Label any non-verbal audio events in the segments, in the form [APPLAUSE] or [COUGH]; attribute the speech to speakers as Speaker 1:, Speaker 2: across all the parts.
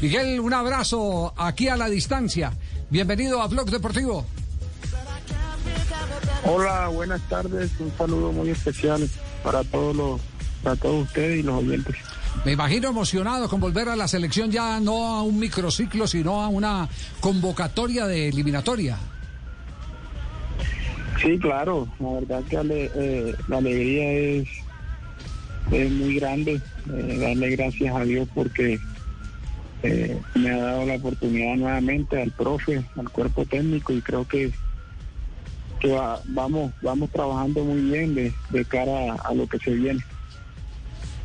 Speaker 1: Miguel, un abrazo aquí a la distancia. Bienvenido a Blog Deportivo.
Speaker 2: Hola, buenas tardes. Un saludo muy especial para todos los, para todos ustedes y los oyentes.
Speaker 1: Me imagino emocionado con volver a la selección ya no a un microciclo, sino a una convocatoria de eliminatoria.
Speaker 2: Sí, claro. La verdad que ale- eh, la alegría es, es muy grande. Eh, darle gracias a Dios porque eh, me ha dado la oportunidad nuevamente al profe, al cuerpo técnico y creo que que va- vamos vamos trabajando muy bien de, cara a, lo que se viene.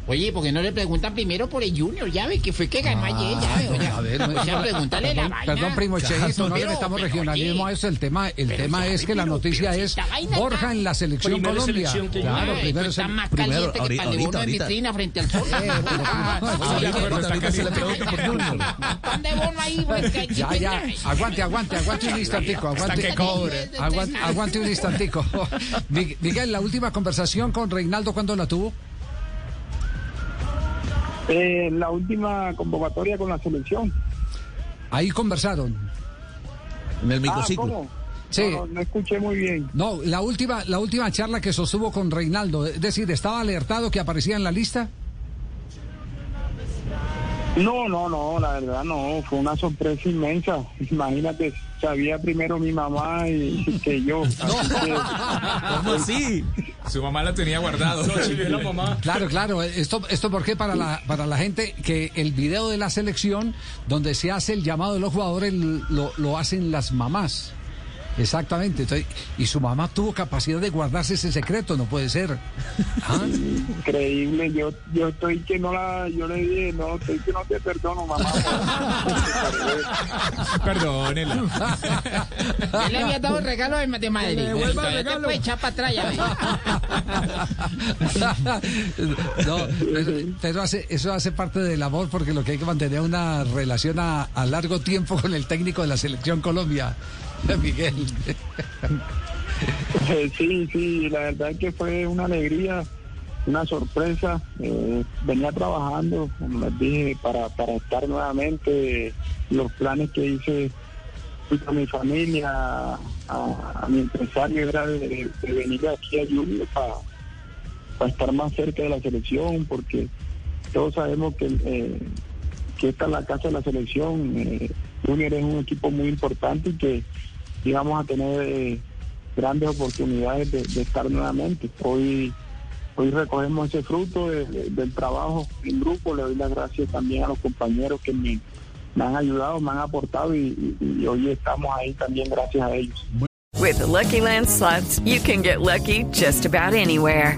Speaker 3: Oye, ¿por qué no le preguntan primero por el Junior? Ya ve que fue que ganó ayer, ya. Oiga.
Speaker 1: A ver,
Speaker 3: o sea, pregúntale la
Speaker 1: perdón,
Speaker 3: vaina.
Speaker 1: perdón, primo Cheito, no le metamos regionalismo a eso. El tema, el tema es que la noticia es Borja en la selección Colombia.
Speaker 4: selección que
Speaker 1: claro, primero
Speaker 3: más
Speaker 5: primero,
Speaker 3: caliente que
Speaker 5: ahorita,
Speaker 3: en
Speaker 5: ahorita.
Speaker 3: vitrina frente al sol. Bono ahí,
Speaker 1: Ya, ya, aguante, aguante, aguante un instantico, aguante, aguante, aguante un instantico. [LAUGHS] Mi- Miguel, la última conversación con Reinaldo, ¿cuándo la tuvo?
Speaker 2: Eh, la última convocatoria con la selección.
Speaker 1: Ahí conversaron.
Speaker 5: En el
Speaker 2: Ah,
Speaker 5: microciclo.
Speaker 2: ¿cómo?
Speaker 1: Sí.
Speaker 2: No, no, no escuché muy bien.
Speaker 1: No, la última, la última charla que sostuvo con Reinaldo, es decir, ¿estaba alertado que aparecía en la lista?
Speaker 2: No, no, no, la verdad no, fue una sorpresa inmensa. [LAUGHS] Imagínate, sabía primero mi mamá y [LAUGHS] que yo. [LAUGHS] Así que,
Speaker 5: ¿Cómo así?
Speaker 4: Su mamá la tenía guardado. la mamá.
Speaker 1: Claro, claro. Esto, esto porque para la, para la gente que el video de la selección, donde se hace el llamado de los jugadores, lo, lo hacen las mamás. Exactamente. Entonces, y su mamá tuvo capacidad de guardarse ese secreto, no puede ser. [LAUGHS] ¿Ah?
Speaker 2: increíble, yo, yo estoy que no la, yo le dije, no, estoy que no te perdono, mamá. [LAUGHS]
Speaker 4: Perdónela. [LAUGHS]
Speaker 3: Yo le había dado el regalo de, de Madrid.
Speaker 1: el
Speaker 3: Entonces,
Speaker 1: regalo.
Speaker 3: Echar para atrás, ya
Speaker 1: no, pero, pero hace, eso hace parte del amor porque lo que hay que mantener una relación a, a largo tiempo con el técnico de la selección Colombia, [LAUGHS] Miguel.
Speaker 2: Eh, sí, sí, la verdad que fue una alegría, una sorpresa. Eh, venía trabajando, como les dije, para, para estar nuevamente. Los planes que hice con mi familia, a, a mi empresario, era de, venir aquí a Junior para, para estar más cerca de la selección, porque todos sabemos que, eh, que esta es la casa de la selección. Eh, Junior es un equipo muy importante y que íbamos a tener eh, grandes oportunidades de, de estar nuevamente. Hoy hoy recogemos ese fruto de- de- del trabajo en grupo. Le doy las gracias también a los compañeros que me, me han ayudado, me han aportado y, hoy estamos ahí también gracias a ellos.
Speaker 6: With Lucky Land slots, you can get lucky just about anywhere.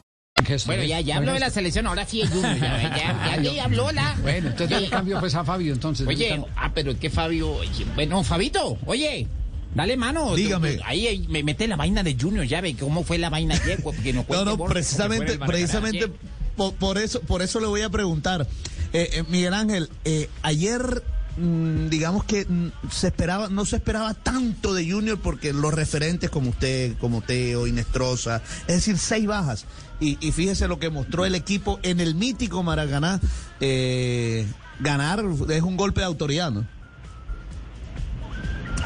Speaker 3: Bueno, ya, ya habló de la selección, ahora sí es [LAUGHS] Junior. Ya, ya, ya, ya habló la.
Speaker 1: Bueno, entonces le cambio pues a Fabio entonces.
Speaker 3: Oye, ah, pero es que Fabio. oye, Bueno, Fabito, oye. Dale mano.
Speaker 5: Dígame.
Speaker 3: Ahí, ahí, me mete la vaina de Junior, ya ve cómo fue la vaina ayer. Porque no, [LAUGHS]
Speaker 5: No, no, precisamente, precisamente por, por eso, por eso le voy a preguntar. Eh, eh, Miguel Ángel, eh, ayer digamos que mm, se esperaba, no se esperaba tanto de Junior porque los referentes como usted, como Teo, Inestrosa, es decir, seis bajas. Y, fíjese lo que mostró el equipo en el mítico Maracaná. eh, ganar es un golpe de autoridad, ¿no?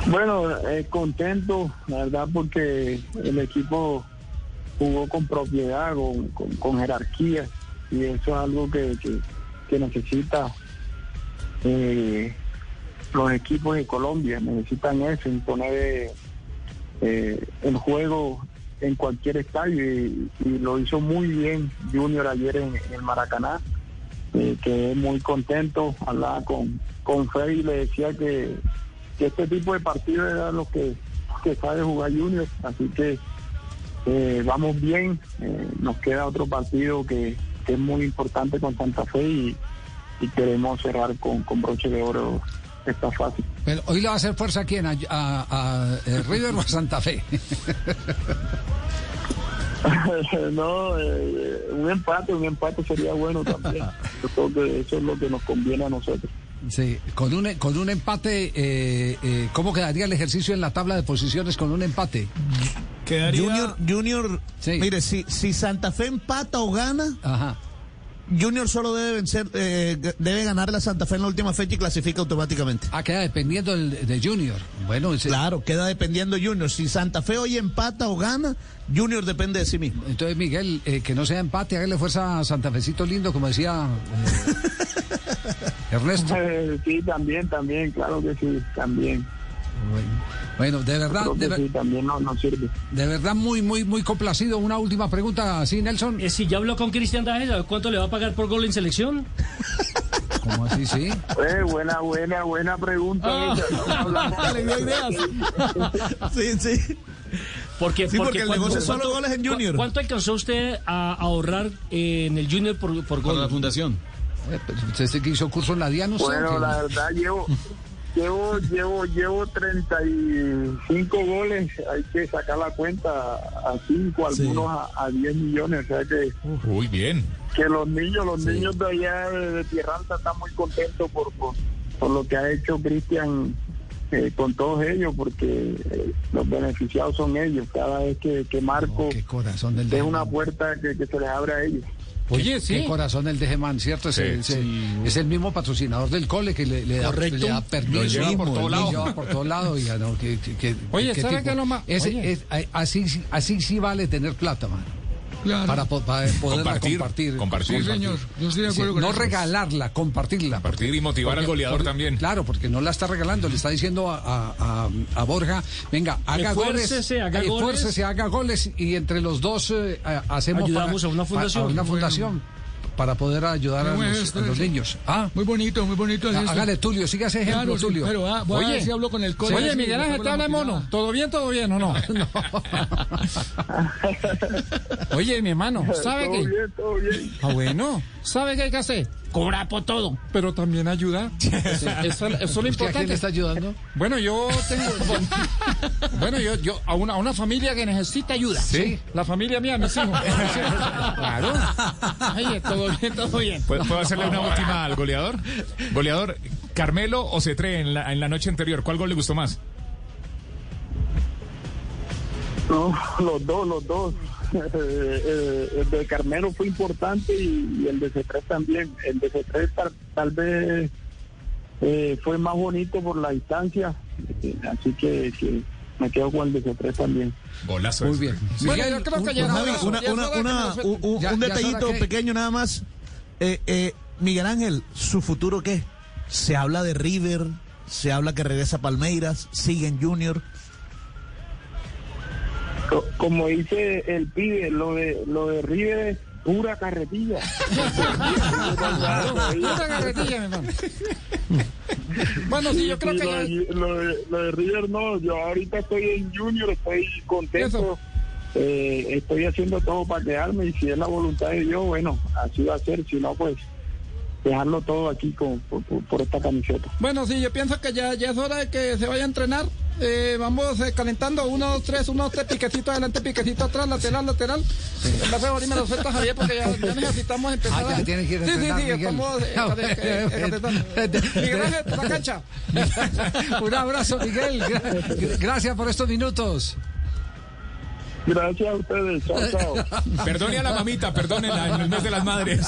Speaker 2: Bueno, eh, contento, la verdad, porque el equipo jugó con propiedad, con, con, con jerarquía, y eso es algo que, que necesita eh, los equipos de Colombia necesitan eso, imponer eh, el juego en cualquier estadio y, lo hizo muy bien Junior ayer en, en el Maracaná. Eh, quedé muy contento, hablaba con, con Freddy y le decía que, que este tipo de partidos era lo que, que sabe jugar Junior, así que eh, vamos bien, eh, nos queda otro partido que, que es muy importante con Santa Fe y, y queremos cerrar con, con broche de oro esta fase.
Speaker 1: Pero hoy le va a hacer fuerza a quién, a, a- a, eh, River o a Santa Fe. [LAUGHS]
Speaker 2: no, eh, un empate, un empate sería bueno también. [LAUGHS] Yo creo que eso es lo que nos conviene a nosotros.
Speaker 1: Sí, con un, con un empate, eh, eh, ¿cómo quedaría el ejercicio en la tabla de posiciones con un empate?
Speaker 4: Quedaría...
Speaker 5: Junior, Junior,
Speaker 1: Sí.
Speaker 5: mire, si, si Santa Fe empata o gana,
Speaker 1: Ajá.
Speaker 5: Junior solo debe vencer, eh, debe ganar la Santa Fe en la última fecha y clasifica automáticamente.
Speaker 1: Ah, queda dependiendo del, de Junior. Bueno, ese-
Speaker 5: Claro, queda dependiendo Junior. Si Santa Fe hoy empata o gana, Junior depende de sí mismo.
Speaker 1: entonces Miguel, eh, que no sea empate, hágale fuerza a Santa Fecito lindo, como decía eh, [LAUGHS] Ernesto.
Speaker 2: Eh, sí, también, también, claro que sí, también.
Speaker 1: Bueno, bueno, de verdad, de, ver-
Speaker 2: sí, también nos, nos sirve.
Speaker 1: de verdad muy, muy, muy complacido. Una última pregunta, ¿sí, Nelson?
Speaker 7: Eh, si ya habló con Cristian Dajes, ¿sabe cuánto le va a pagar por gol en selección? [LAUGHS]
Speaker 1: ¿Cómo así, sí?
Speaker 2: Eh, buena, buena, buena pregunta.
Speaker 7: Ah. [LAUGHS]
Speaker 5: Le dio ideas. [LAUGHS] Sí, sí.
Speaker 7: Porque,
Speaker 5: Sí, porque el
Speaker 7: ¿cuánto-
Speaker 5: negocio es solo
Speaker 7: cuánto-
Speaker 5: goles en Junior.
Speaker 7: cu- ¿Cuánto alcanzó usted a ahorrar eh, en el Junior por, por
Speaker 4: Por la
Speaker 7: gol?
Speaker 4: fundación.
Speaker 1: Eh, pero ¿Usted que hizo curso en la DIA, no
Speaker 2: Bueno, la verdad, llevo, llevo, llevo, llevo 35 goles. Hay que sacar la cuenta a 5,
Speaker 5: Sí.
Speaker 2: algunos a, a 10 millones. O sea que,
Speaker 4: Uy, bien.
Speaker 2: que los niños, los niños de allá de, de Tierra Alta están muy contentos por, por, por lo que ha hecho Cristian eh, con todos ellos, porque eh, los beneficiados son ellos. Cada vez que, que Marco
Speaker 1: Oh, qué corazón del
Speaker 2: es una puerta que, que se les abre a ellos.
Speaker 1: Oye, sí. Qué corazón el de Gemán, ¿cierto? Es,
Speaker 4: Sí,
Speaker 1: el,
Speaker 4: sí.
Speaker 1: es el mismo patrocinador del cole que le, le da, le da permiso.
Speaker 4: Lo lleva por todo lado.
Speaker 1: lleva por todo lado. y ya no, que, que-
Speaker 8: Oye,
Speaker 1: qué
Speaker 8: ¿sabe
Speaker 1: tipo?
Speaker 8: qué es lo más-
Speaker 1: Ese-
Speaker 8: oye.
Speaker 1: es- así, sí- así sí vale tener plata, man.
Speaker 8: Claro.
Speaker 1: Para, po- para poderla
Speaker 4: Compartir,
Speaker 1: compartir.
Speaker 4: compartir.
Speaker 8: Sí, señor. Yo estoy de acuerdo con
Speaker 1: no
Speaker 8: eso.
Speaker 1: regalarla, compartirla.
Speaker 4: Partir y motivar al goleador
Speaker 1: Porque-
Speaker 4: también.
Speaker 1: Claro, porque no la está regalando, le está diciendo a, a- a- a Borja, venga, haga
Speaker 7: Esfuércese,
Speaker 1: goles,
Speaker 7: haga goles.
Speaker 1: esfuércese, haga goles y entre los dos eh, hacemos
Speaker 7: Ayudamos
Speaker 1: para-
Speaker 7: a una fundación.
Speaker 1: a una
Speaker 8: Bueno.
Speaker 1: Para poder ayudar a los, a niños. Ah,
Speaker 8: Muy bonito, muy bonito. es esto.
Speaker 1: hágale Tulio, siga ese ejemplo,
Speaker 8: Claro, sí,
Speaker 1: Tulio.
Speaker 8: pero ah, voy a ver si hablo con el cole.
Speaker 1: Oye,
Speaker 8: Sí,
Speaker 1: Miguel Ángel, te
Speaker 8: la
Speaker 1: habla mono.
Speaker 8: ¿Todo bien, todo bien o no? [LAUGHS] [LAUGHS] Oye, mi hermano, ¿sabe
Speaker 2: todo
Speaker 8: qué?
Speaker 2: bien, todo bien.
Speaker 8: Ah, bueno, ¿sabe qué hay que hacer? Cobrar por todo, pero también ayudar. Eso, [LAUGHS] eso- eso es lo
Speaker 1: ¿Usted a quién le
Speaker 8: importante.
Speaker 1: está ayudando?
Speaker 8: Bueno, yo tengo. [LAUGHS] Bueno, yo, yo a una, a una familia que necesita ayuda.
Speaker 1: Sí.
Speaker 8: La familia mía, mis hijos. [LAUGHS] Claro. Oye, todo bien, todo bien.
Speaker 4: ¿Puedo puedo hacerle una última al goleador? Goleador, ¿Carmelo o Cetré en la, en la noche anterior? ¿Cuál gol le gustó más?
Speaker 2: No, los dos, los dos. Eh, el de Carmelo fue importante y, y el de C3 también. El de C3 tal, tal vez eh, fue más bonito por la distancia, eh, así que, que me quedo con el de C3 también.
Speaker 4: Golazo.
Speaker 1: Muy bien.
Speaker 8: Bueno,
Speaker 1: Miguel,
Speaker 8: yo creo que
Speaker 1: un-
Speaker 8: ya
Speaker 5: detallito
Speaker 1: que-
Speaker 5: pequeño nada más. Eh, eh, Miguel Ángel, ¿su futuro qué? Se habla de River, se habla que regresa a Palmeiras, sigue en Junior.
Speaker 2: Co- Como dice el pibe, lo de, lo de River es pura carretilla. [LAUGHS]
Speaker 8: Pura carretilla, mi hermano. Bueno, sí, yo creo
Speaker 2: Sí,
Speaker 8: que
Speaker 2: lo,
Speaker 8: ya.
Speaker 2: de, lo de- lo de River no, yo ahorita estoy en Junior, estoy contento,
Speaker 8: Eso.
Speaker 2: eh, estoy haciendo todo para quedarme y si es la voluntad de Dios, bueno, así va a ser, si no, pues dejarlo todo aquí con, por, por- por esta camiseta.
Speaker 8: Bueno, sí, yo pienso que ya, ya es hora de que se vaya a entrenar. Eh, vamos eh, calentando, uno, dos, tres, uno, dos, tres, piquecito adelante, piquecito atrás, lateral, lateral. En base a ahorita me lo suelta Javier porque ya, ya necesitamos empezar.
Speaker 1: Ah, ya
Speaker 8: a-
Speaker 1: tiene que ir a
Speaker 8: Sí, sí,
Speaker 1: entrenar,
Speaker 8: sí,
Speaker 1: Miguel.
Speaker 8: estamos eh, eh, [LAUGHS] eh, eh, calentando. Miguel Ángel, por la cancha. [LAUGHS]
Speaker 1: un abrazo, Miguel. Gra- gracias por estos minutos.
Speaker 2: Gracias a ustedes, chao, chao. [LAUGHS]
Speaker 4: Perdone a la mamita, perdónenla en el mes de las madres.